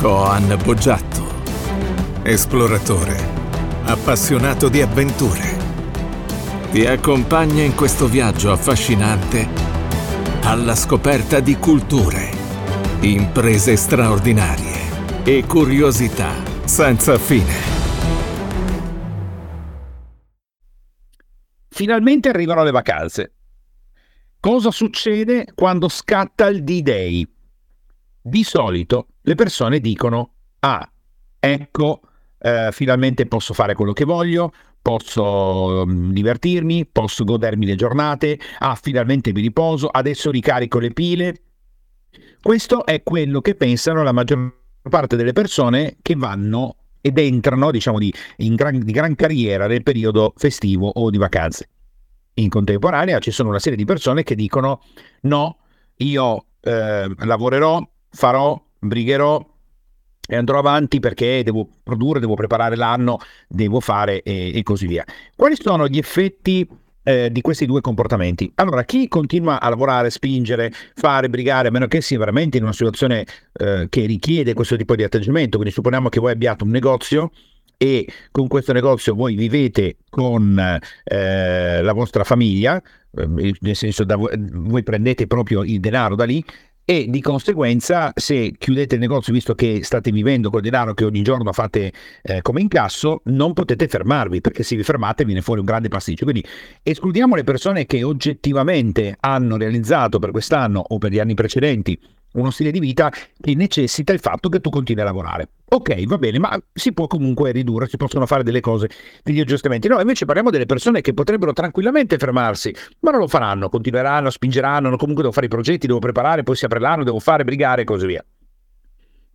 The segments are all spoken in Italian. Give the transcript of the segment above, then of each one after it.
Coan Boggiatto, esploratore, appassionato di avventure. Ti accompagna in questo viaggio affascinante alla scoperta di culture, imprese straordinarie e curiosità senza fine. Finalmente arrivano le vacanze. Cosa succede quando scatta il D-Day? Di solito le persone dicono, ah, ecco, eh, finalmente posso fare quello che voglio, posso um, divertirmi, posso godermi le giornate, ah, finalmente mi riposo, adesso ricarico le pile. Questo è quello che pensano la maggior parte delle persone che vanno ed entrano, diciamo, di, in gran, di gran carriera nel periodo festivo o di vacanze. In contemporanea ci sono una serie di persone che dicono no, io eh, lavorerò, farò, brigherò e andrò avanti perché devo produrre, devo preparare l'anno, devo fare e, e così via. Quali sono gli effetti eh, di questi due comportamenti. Allora, chi continua a lavorare, spingere, fare, brigare, a meno che sia veramente in una situazione eh, che richiede questo tipo di atteggiamento, quindi supponiamo che voi abbiate un negozio e con questo negozio voi vivete con eh, la vostra famiglia, eh, nel senso da voi, voi prendete proprio il denaro da lì, e di conseguenza se chiudete il negozio visto che state vivendo col denaro che ogni giorno fate eh, come incasso non potete fermarvi perché se vi fermate viene fuori un grande pasticcio quindi escludiamo le persone che oggettivamente hanno realizzato per quest'anno o per gli anni precedenti uno stile di vita che necessita il fatto che tu continui a lavorare. Ok, va bene, ma si può comunque ridurre, si possono fare delle cose, degli aggiustamenti. No, invece parliamo delle persone che potrebbero tranquillamente fermarsi, ma non lo faranno, continueranno, spingeranno, comunque devo fare i progetti, devo preparare, poi si apre l'anno, devo fare, brigare e così via.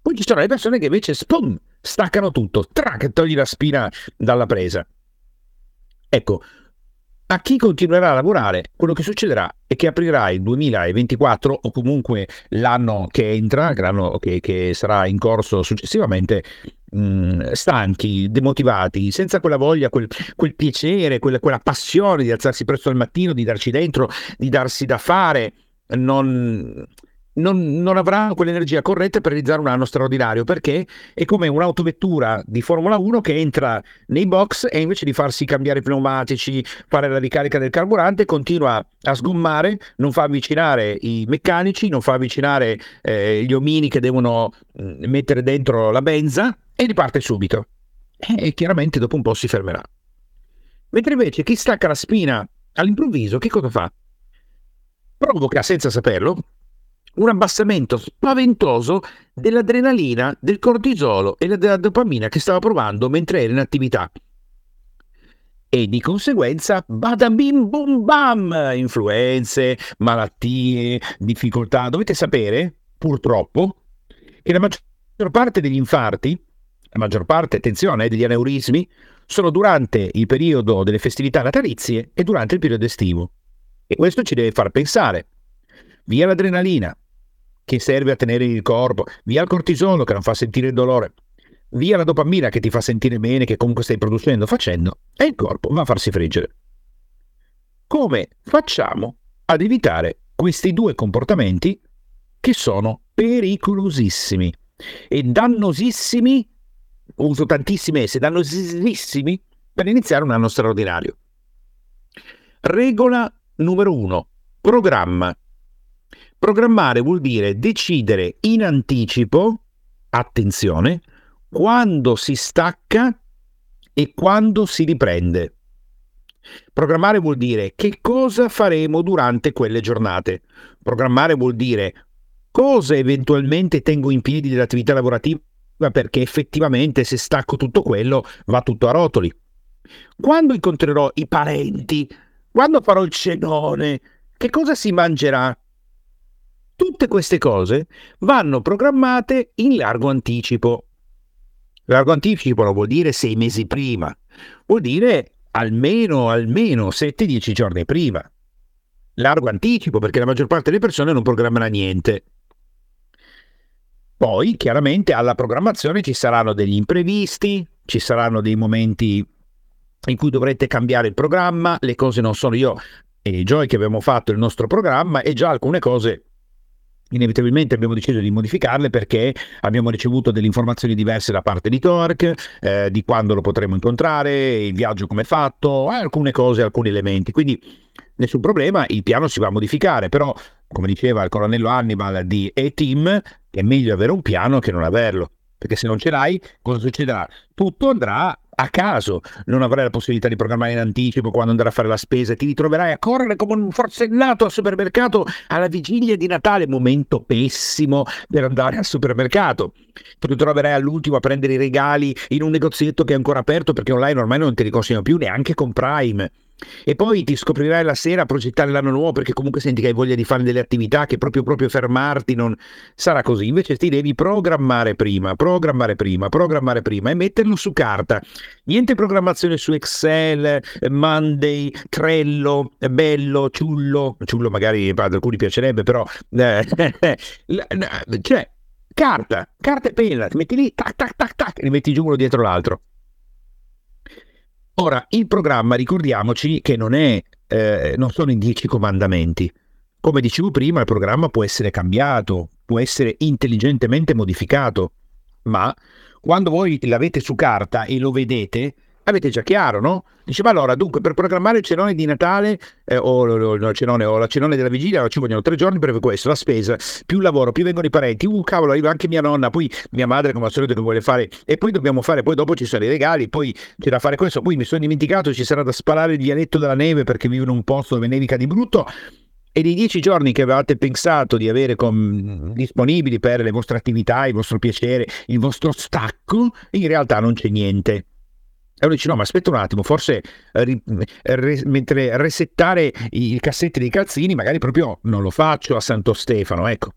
Poi ci sono le persone che invece spum, staccano tutto, trac, togli la spina dalla presa. Ecco, a chi continuerà a lavorare, quello che succederà è che aprirà il 2024 o comunque l'anno che entra, l'anno che, che sarà in corso successivamente, mh, mm, stanchi, demotivati, senza quella voglia, quel, quel piacere, quella, quella passione di alzarsi presto al mattino, di darci dentro, di darsi da fare. Non, non, non, avrà quell'energia corretta per realizzare un anno straordinario perché è come un'autovettura di Formula 1 che entra nei box e invece di farsi cambiare i pneumatici, fare la ricarica del carburante, continua a sgommare, non fa avvicinare i meccanici, non fa avvicinare eh, gli omini che devono mm, mettere dentro la benza e riparte subito. E chiaramente dopo un po' si fermerà. Mentre invece chi stacca la spina all'improvviso, che cosa fa? Provoca senza saperlo un abbassamento spaventoso dell'adrenalina, del cortisolo e della dopamina che stava provando mentre era in attività. E di conseguenza, bada bim bum bam, influenze, malattie, difficoltà. Dovete sapere, purtroppo, che la maggior parte degli infarti, la maggior parte, attenzione, eh, degli aneurismi, sono durante il periodo delle festività natalizie e durante il periodo estivo. E questo ci deve far pensare. Via l'adrenalina, che serve a tenere il corpo, via il cortisolo che non fa sentire il dolore, via la dopamina che ti fa sentire bene, che comunque stai producendo, facendo, e il corpo va a farsi friggere. Come facciamo ad evitare questi due comportamenti che sono pericolosissimi e dannosissimi, uso tantissime S, dannosissimi per iniziare un anno straordinario. Regola numero uno, programma Programmare vuol dire decidere in anticipo, attenzione, quando si stacca e quando si riprende. Programmare vuol dire che cosa faremo durante quelle giornate. Programmare vuol dire cosa eventualmente tengo in piedi dell'attività lavorativa perché effettivamente se stacco tutto quello va tutto a rotoli. Quando incontrerò i parenti, quando farò il cenone, che cosa si mangerà? Tutte queste cose vanno programmate in largo anticipo. Largo anticipo non vuol dire sei mesi prima, vuol dire almeno, almeno 7-10 giorni prima. Largo anticipo perché la maggior parte delle persone non programmerà niente. Poi, chiaramente, alla programmazione ci saranno degli imprevisti, ci saranno dei momenti in cui dovrete cambiare il programma, le cose non sono io e Joy che abbiamo fatto il nostro programma e già alcune cose inevitabilmente abbiamo deciso di modificarle perché abbiamo ricevuto delle informazioni diverse da parte di Torque, eh, di quando lo potremo incontrare, il viaggio come è fatto, eh, alcune cose, alcuni elementi. Quindi nessun problema, il piano si va a modificare, però come diceva il colonnello Hannibal di E-Team, è meglio avere un piano che non averlo, perché se non ce l'hai, cosa succederà? Tutto andrà a caso, non avrai la possibilità di programmare in anticipo quando andrai a fare la spesa, ti ritroverai a correre come un forsennato al supermercato alla vigilia di Natale, momento pessimo per andare al supermercato. Ti ritroverai all'ultimo a prendere i regali in un negozietto che è ancora aperto perché online ormai non te li più neanche con Prime. E poi ti scoprirai la sera a progettare l'anno nuovo perché comunque senti che hai voglia di fare delle attività che proprio, proprio fermarti non sarà così. Invece ti devi programmare prima, programmare prima, programmare prima e metterlo su carta. Niente programmazione su Excel, Monday, Trello, bello, ciullo. Ciullo magari ad alcuni piacerebbe, però... Eh, cioè, carta, carta e penna, ti metti lì, tac, tac, tac, tac, e li metti giù uno dietro l'altro. Ora, il programma, ricordiamoci che non, è, eh, non sono in dieci comandamenti. Come dicevo prima, il programma può essere cambiato, può essere intelligentemente modificato, ma quando voi l'avete su carta e lo vedete, avete già chiaro, no? Diceva allora, dunque, per programmare il cenone di Natale eh, o, o, o, cenone, o, la cenone della vigilia ci vogliono tre giorni per questo, la spesa, più lavoro, più vengono i parenti, uh cavolo, arriva anche mia nonna, poi mia madre come al solito che vuole fare, e poi dobbiamo fare, poi dopo ci sono i regali, poi c'è da fare questo, poi mi sono dimenticato, ci sarà da sparare il dialetto della neve perché vivo in un posto dove nevica di brutto, e dei dieci giorni che avevate pensato di avere com- disponibili per le vostre attività, il vostro piacere, il vostro stacco, in realtà non c'è niente. E uno dice: No, ma aspetta un attimo, forse ri, re, mentre resettare i cassetti dei calzini, magari proprio non lo faccio a Santo Stefano. Ecco.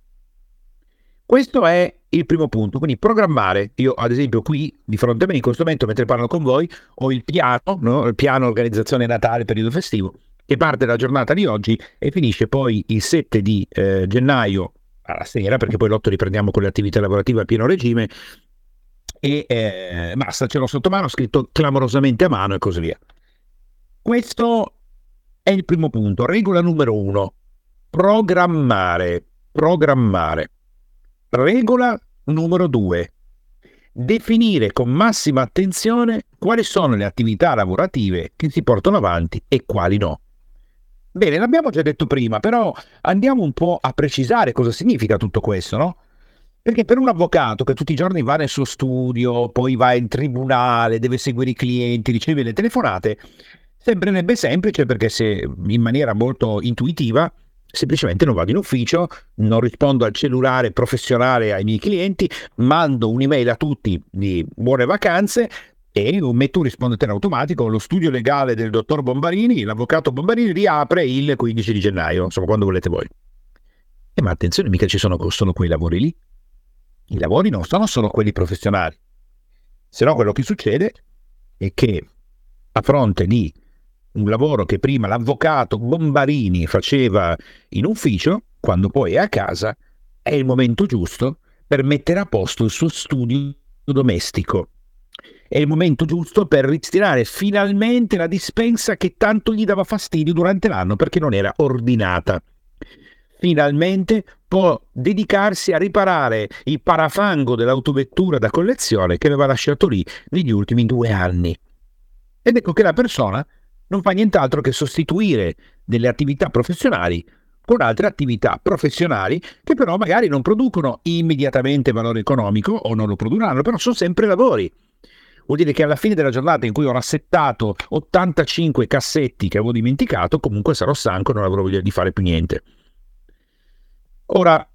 Questo è il primo punto. Quindi programmare. Io, ad esempio, qui di fronte a me, in questo momento, mentre parlo con voi, ho il piano, no? il piano organizzazione Natale, periodo festivo, che parte dalla giornata di oggi e finisce poi il 7 di eh, gennaio alla sera, perché poi l'8 riprendiamo con le attività lavorative a pieno regime, e eh, basta, ce l'ho sotto mano, scritto clamorosamente a mano e così via. Questo è il primo punto. Regola numero uno, programmare, programmare. Regola numero due, definire con massima attenzione quali sono le attività lavorative che si portano avanti e quali no. Bene, l'abbiamo già detto prima, però andiamo un po' a precisare cosa significa tutto questo, no? Perché per un avvocato che tutti i giorni va nel suo studio, poi va in tribunale, deve seguire i clienti, riceve le telefonate, sembrerebbe semplice perché se in maniera molto intuitiva semplicemente non vado in ufficio, non rispondo al cellulare professionale ai miei clienti, mando un'email a tutti di buone vacanze e metto un rispondente automatico. Lo studio legale del dottor Bombarini, l'avvocato Bombarini, riapre il 15 di gennaio, insomma, quando volete voi. E ma attenzione, mica ci sono solo quei lavori lì. I lavori non sono solo quelli professionali, se no quello che succede è che a fronte di un lavoro che prima l'avvocato Bombarini faceva in ufficio, quando poi è a casa, è il momento giusto per mettere a posto il suo studio domestico. È il momento giusto per ritirare finalmente la dispensa che tanto gli dava fastidio durante l'anno perché non era ordinata finalmente può dedicarsi a riparare il parafango dell'autovettura da collezione che aveva lasciato lì negli ultimi due anni. Ed ecco che la persona non fa nient'altro che sostituire delle attività professionali con altre attività professionali che però magari non producono immediatamente valore economico o non lo produrranno, però sono sempre lavori. Vuol dire che alla fine della giornata in cui ho rassettato 85 cassetti che avevo dimenticato, comunque sarò stanco e non avrò voglia di fare più niente. Ora,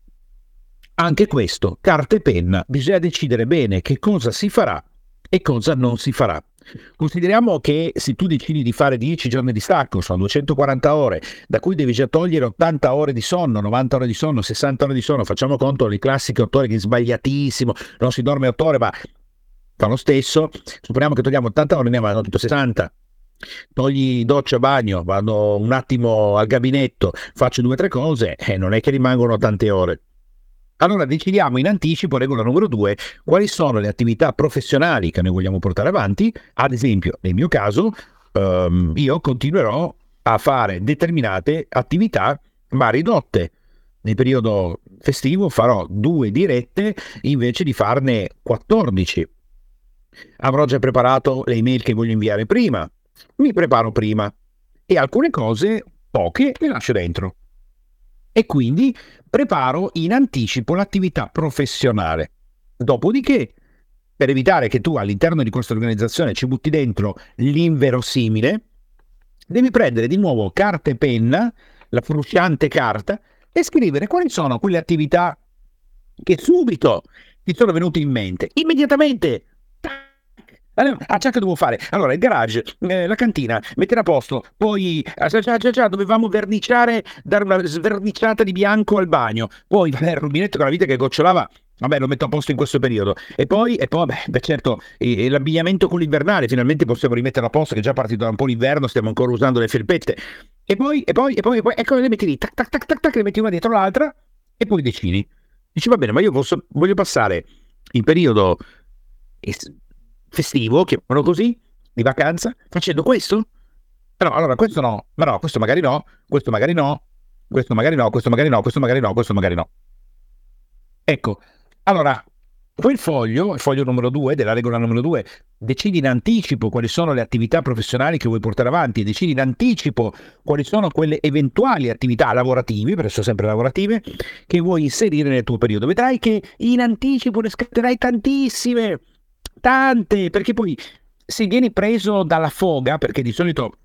anche questo, carta e penna, bisogna decidere bene che cosa si farà e cosa non si farà. Consideriamo che se tu decidi di fare 10 giorni di stacco, sono 240 ore, da cui devi già togliere 80 ore di sonno, 90 ore di sonno, 60 ore di sonno, facciamo conto le classiche 8 ore che è sbagliatissimo, non si dorme 8 ore, ma fa lo stesso, supponiamo che togliamo 80 ore, ne vanno 60 togli doccia, bagno, vado un attimo al gabinetto, faccio due o tre cose e eh, non è che rimangono tante ore. Allora decidiamo in anticipo, regola numero due, quali sono le attività professionali che noi vogliamo portare avanti. Ad esempio, nel mio caso, um, io continuerò a fare determinate attività ma ridotte. nel periodo festivo farò due dirette invece di farne 14. Avrò già preparato le email che voglio inviare prima, mi preparo prima e alcune cose, poche, le lascio dentro. E quindi preparo in anticipo l'attività professionale. Dopodiché, per evitare che tu all'interno di questa organizzazione ci butti dentro l'inverosimile, devi prendere di nuovo carta e penna, la frusciante carta, e scrivere quali sono quelle attività che subito ti sono venute in mente, immediatamente. Ah, già che devo fare? Allora, il garage, eh, la cantina, mettere a posto, poi ah, già, già, già, dovevamo verniciare, dare una sverniciata di bianco al bagno, poi vabbè, il rubinetto con la vita che gocciolava Vabbè, lo metto a posto in questo periodo. E poi, e poi beh, beh certo, e, e l'abbigliamento con l'invernale, finalmente possiamo rimettere a posto, che è già partito da un po' l'inverno, stiamo ancora usando le felpette. E poi, e poi, e poi, e poi ecco, le metti lì, tac, tac, tac, tac, tac, le metti una dietro l'altra, e poi decidi. Dici, va bene, ma io posso, voglio passare il periodo festivo, chiamano così, di vacanza, facendo questo? No, allora questo no, ma no, questo magari no, questo magari no, questo magari no, questo magari no, questo magari no, questo magari no. Ecco, allora, quel foglio, il foglio numero 2 della regola numero 2, decidi in anticipo quali sono le attività professionali che vuoi portare avanti, decidi in anticipo quali sono quelle eventuali attività lavorative, perché sono sempre lavorative, che vuoi inserire nel tuo periodo. Vedrai che in anticipo ne scatterai tantissime, tante, perché poi se vieni preso dalla foga, perché di solito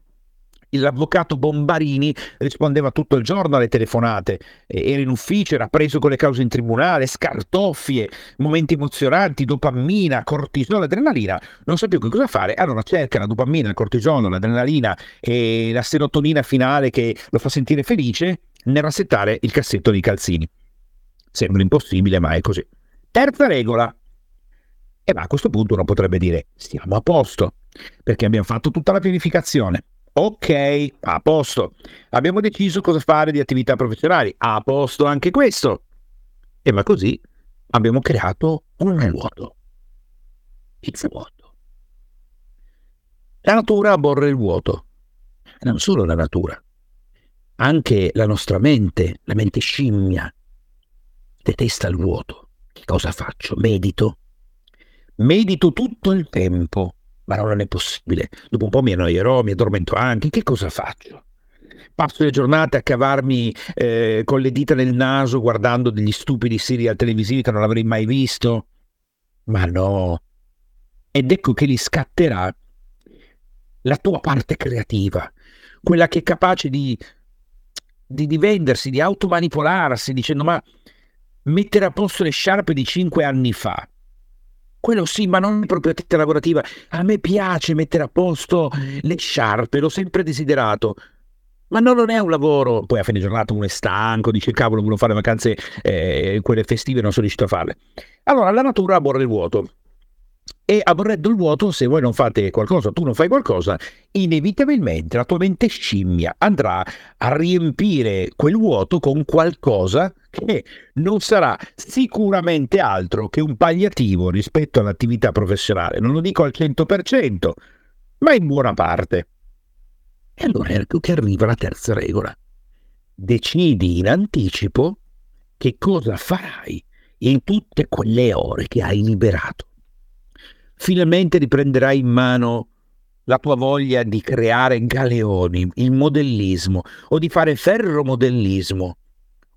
l'avvocato Bombarini rispondeva tutto il giorno alle telefonate, era in ufficio, era preso con le cause in tribunale, scartoffie, momenti emozionanti, dopamina, cortisolo, adrenalina, non sa più che cosa fare, allora cerca la dopamina, il cortisolo, l'adrenalina e la serotonina finale che lo fa sentire felice nel rassettare il cassetto dei calzini. Sembra impossibile, ma è così. Terza regola. E ma a questo punto uno potrebbe dire, siamo a posto, perché abbiamo fatto tutta la pianificazione Ok, a posto. Abbiamo deciso cosa fare di attività professionali. A posto anche questo. E ma così abbiamo creato un vuoto. Il vuoto. La natura aborre il vuoto. Non solo la natura, anche la nostra mente, la mente scimmia, detesta il vuoto. Che cosa faccio? Medito. Medito tutto il tempo ma non è possibile. Dopo un po' mi annoierò, mi addormento anche. Che cosa faccio? Passo le giornate a cavarmi eh, con le dita nel naso guardando degli stupidi serial televisivi che non avrei mai visto? Ma no. Ed ecco che li scatterà la tua parte creativa, quella che è capace di, di, di vendersi, di automanipolarsi, dicendo ma mettere a posto le sciarpe di cinque anni fa quello sì, ma non proprio tetta lavorativa. A me piace mettere a posto le sciarpe, l'ho sempre desiderato. Ma no, non è un lavoro. Poi a fine giornata uno è stanco, dice cavolo, volevo fare vacanze, eh, quelle festive, non sono riuscito a farle. Allora la natura aborre il vuoto e aborrendo il vuoto, se voi non fate qualcosa, tu non fai qualcosa, inevitabilmente la tua mente scimmia andrà a riempire quel vuoto con qualcosa che non sarà sicuramente altro che un palliativo rispetto all'attività professionale. Non lo dico al 100%, ma in buona parte. E allora ecco che arriva la terza regola. Decidi in anticipo che cosa farai in tutte quelle ore che hai liberato finalmente riprenderai in mano la tua voglia di creare galeoni, il modellismo, o di fare ferromodellismo,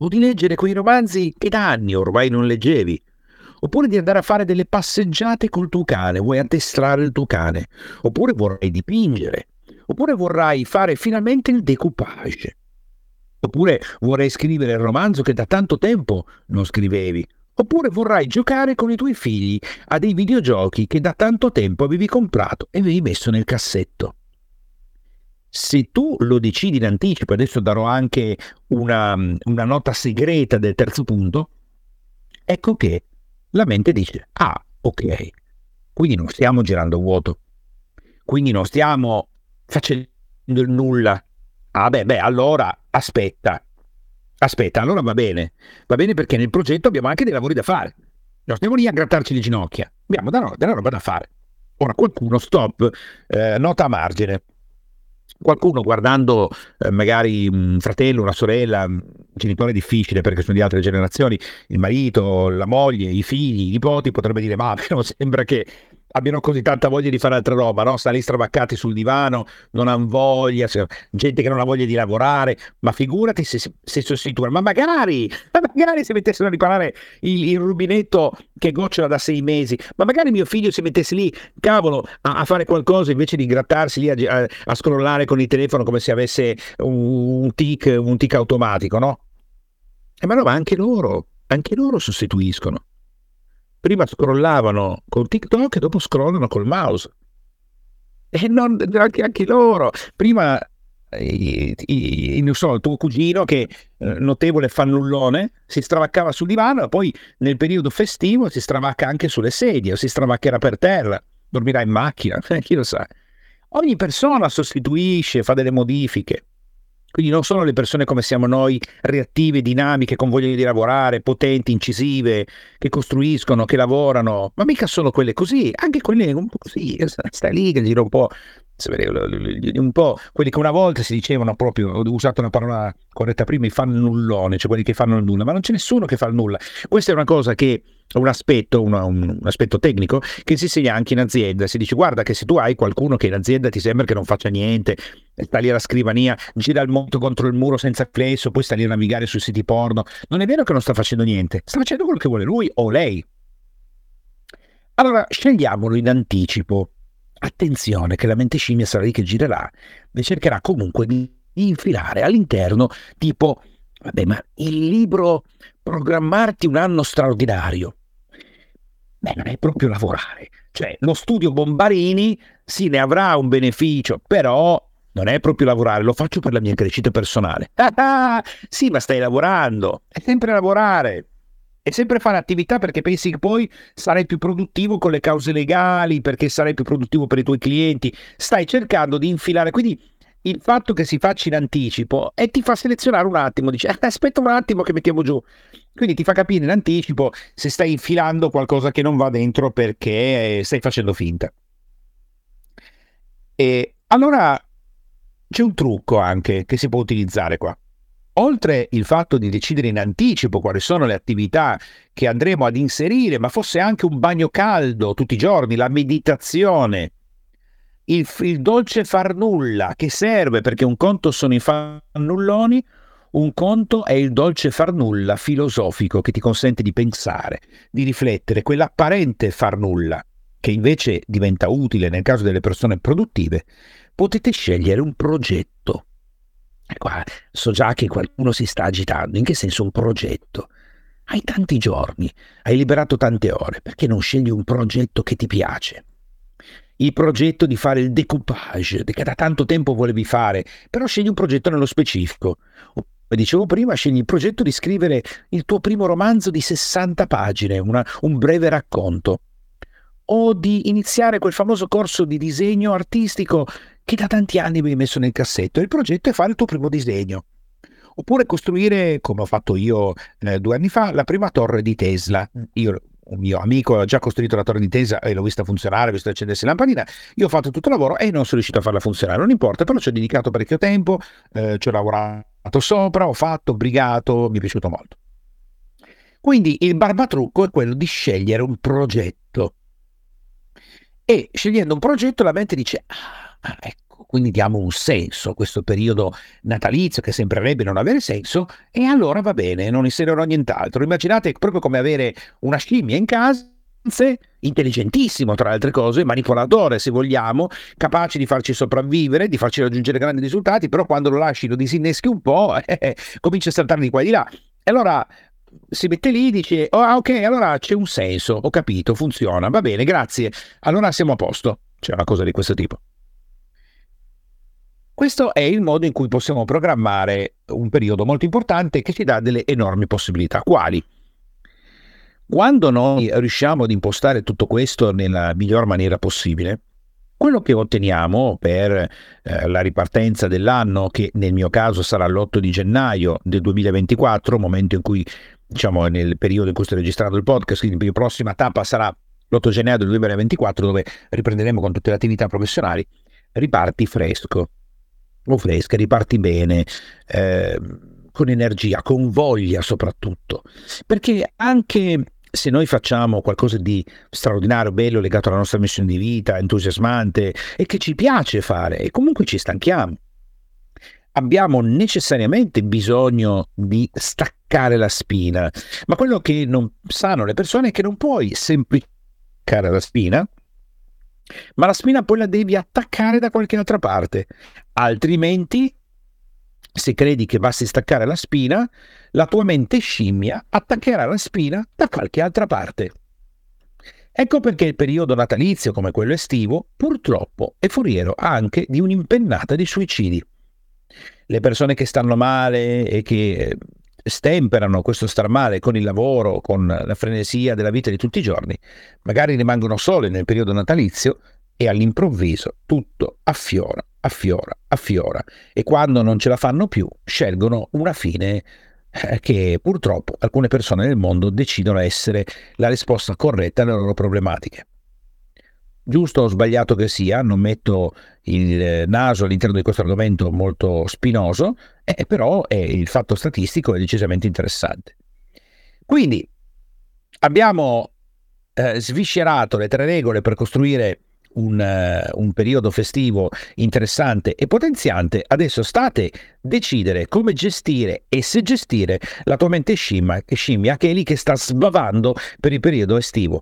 o di leggere quei romanzi che da anni ormai non leggevi, oppure di andare a fare delle passeggiate col tuo cane, vuoi addestrare il tuo cane, oppure vorrai dipingere, oppure vorrai fare finalmente il decoupage, oppure vorrai scrivere il romanzo che da tanto tempo non scrivevi, Oppure vorrai giocare con i tuoi figli a dei videogiochi che da tanto tempo avevi comprato e avevi messo nel cassetto. Se tu lo decidi in anticipo, adesso darò anche una, una nota segreta del terzo punto, ecco che la mente dice, ah, ok, quindi non stiamo girando vuoto, quindi non stiamo facendo nulla. Ah beh, beh, allora aspetta, Aspetta, allora va bene. Va bene perché nel progetto abbiamo anche dei lavori da fare. Non stiamo lì a grattarci le ginocchia. Abbiamo della roba da fare. Ora qualcuno, stop, eh, nota a margine. Qualcuno guardando eh, magari un fratello, una sorella, un genitore difficile perché sono di altre generazioni, il marito, la moglie, i figli, i nipoti, potrebbe dire ma però sembra che abbiano così tanta voglia di fare altra roba, no? Stanno lì stravaccati sul divano, non hanno voglia, gente che non ha voglia di lavorare, ma figurati se si sostituiscono, ma magari, ma magari si mettessero a riparare il, il, rubinetto che gocciola da sei mesi, ma magari mio figlio si mettesse lì, cavolo, a, a fare qualcosa invece di grattarsi lì a, a, a, scrollare con il telefono come se avesse un, tic, un tic automatico, no? E ma no, ma anche loro, anche loro sostituiscono prima scrollavano con TikTok e dopo scrollano col mouse. E non, anche, anche loro. Prima i, i, non so, il tuo cugino che eh, notevole fannullone si stravaccava sul divano e poi nel periodo festivo si stravacca anche sulle sedie o si stravaccherà per terra, dormirà in macchina, chi lo sa. Ogni persona sostituisce, fa delle modifiche. Quindi non sono le persone come siamo noi, reattive, dinamiche, con voglia di lavorare, potenti, incisive, che costruiscono, che lavorano, ma mica sono quelle così, anche quelle un po' così, stai lì che gira un po', un po' quelli che una volta si dicevano proprio, ho usato una parola corretta prima, i fannullone, cioè quelli che fanno il nulla, ma non c'è nessuno che fa il nulla. Questa è una cosa che un aspetto, un, un, aspetto tecnico che si insegna anche in azienda. Si dice: guarda, che se tu hai qualcuno che in azienda ti sembra che non faccia niente, sta lì alla scrivania, gira il mondo contro il muro senza flesso, poi sta lì a navigare sui siti porno. Non è vero che non sta facendo niente, sta facendo quello che vuole lui o lei. Allora scegliamolo in anticipo. Attenzione che la mente scimmia sarà lì che girerà e cercherà comunque di infilare all'interno tipo, vabbè, ma il libro programmarti un anno straordinario beh, non è proprio lavorare. Cioè, lo studio Bombarini sì, ne avrà un beneficio, però non è proprio lavorare, lo faccio per la mia crescita personale. Ah, sì, ma stai lavorando, è sempre lavorare. È sempre fare attività perché pensi che poi sarai più produttivo con le cause legali, perché sarai più produttivo per i tuoi clienti. Stai cercando di infilare. Quindi il fatto che si faccia in anticipo e ti fa selezionare un attimo, dice aspetta un attimo che mettiamo giù. Quindi ti fa capire in anticipo se stai infilando qualcosa che non va dentro perché stai facendo finta. E allora c'è un trucco anche che si può utilizzare qua. Oltre il fatto di decidere in anticipo quali sono le attività che andremo ad inserire, ma fosse anche un bagno caldo tutti i giorni, la meditazione, il, il dolce far nulla che serve perché un conto sono i fannulloni, un conto è il dolce far nulla filosofico che ti consente di pensare, di riflettere, quell'apparente far nulla, che invece diventa utile nel caso delle persone produttive. Potete scegliere un progetto. Qua so già che qualcuno si sta agitando. In che senso un progetto? Hai tanti giorni, hai liberato tante ore, perché non scegli un progetto che ti piace? il progetto di fare il decoupage, che da tanto tempo volevi fare, però scegli un progetto nello specifico. Come dicevo prima, scegli il progetto di scrivere il tuo primo romanzo di 60 pagine, una, un breve racconto, o di iniziare quel famoso corso di disegno artistico che da tanti anni avevi messo nel cassetto. Il progetto è fare il tuo primo disegno. Oppure costruire, come ho fatto io eh, due anni fa, la prima torre di Tesla. Io un mio amico ha già costruito la torre di Tesa e l'ho vista funzionare, ho visto accendersi la lampadina, io ho fatto tutto il lavoro e non sono riuscito a farla funzionare, non importa, però ci ho dedicato parecchio tempo, eh, ci ho lavorato sopra, ho fatto, brigato, mi è piaciuto molto. Quindi il barbatrucco è quello di scegliere un progetto. E scegliendo un progetto la mente dice, ah, ecco, quindi diamo un senso a questo periodo natalizio che sembrerebbe non avere senso, e allora va bene, non inserirò nient'altro. Immaginate proprio come avere una scimmia in casa intelligentissimo tra le altre cose, manipolatore se vogliamo, capace di farci sopravvivere, di farci raggiungere grandi risultati, però quando lo lasci lo disinneschi un po', eh, eh, comincia a saltare di qua e di là. E allora si mette lì e dice, oh, ok, allora c'è un senso, ho capito, funziona, va bene, grazie, allora siamo a posto. C'è una cosa di questo tipo. Questo è il modo in cui possiamo programmare un periodo molto importante che ci dà delle enormi possibilità. Quali? Quando noi riusciamo ad impostare tutto questo nella miglior maniera possibile, quello che otteniamo per eh, la ripartenza dell'anno, che nel mio caso sarà l'8 di gennaio del 2024, momento in cui, diciamo, nel periodo in cui sto registrando il podcast, quindi la prossima tappa sarà l'8 gennaio del 2024, dove riprenderemo con tutte le attività professionali, riparti fresco o fresca, riparti bene, eh, con energia, con voglia soprattutto. Perché anche se noi facciamo qualcosa di straordinario, bello, legato alla nostra missione di vita, entusiasmante e che ci piace fare e comunque ci stanchiamo, abbiamo necessariamente bisogno di staccare la spina. Ma quello che non sanno le persone è che non puoi semplificare la spina, ma la spina poi la devi attaccare da qualche altra parte, altrimenti se credi che basti staccare la spina, la tua mente scimmia attaccherà la spina da qualche altra parte. Ecco perché il periodo natalizio come quello estivo purtroppo è foriero anche di un'impennata di suicidi. Le persone che stanno male e che eh, stemperano questo star male con il lavoro, con la frenesia della vita di tutti i giorni, magari rimangono sole nel periodo natalizio e all'improvviso tutto affiora, affiora, affiora e quando non ce la fanno più scelgono una fine eh, che purtroppo alcune persone nel mondo decidono essere la risposta corretta alle loro problematiche. Giusto o sbagliato che sia, non metto il naso all'interno di questo argomento molto spinoso, eh, però è il fatto statistico è decisamente interessante. Quindi abbiamo eh, sviscerato le tre regole per costruire un, uh, un, periodo festivo interessante e potenziante, adesso state decidere come gestire e se gestire la tua mente scimmia, scimmia che è lì che sta sbavando per il periodo estivo.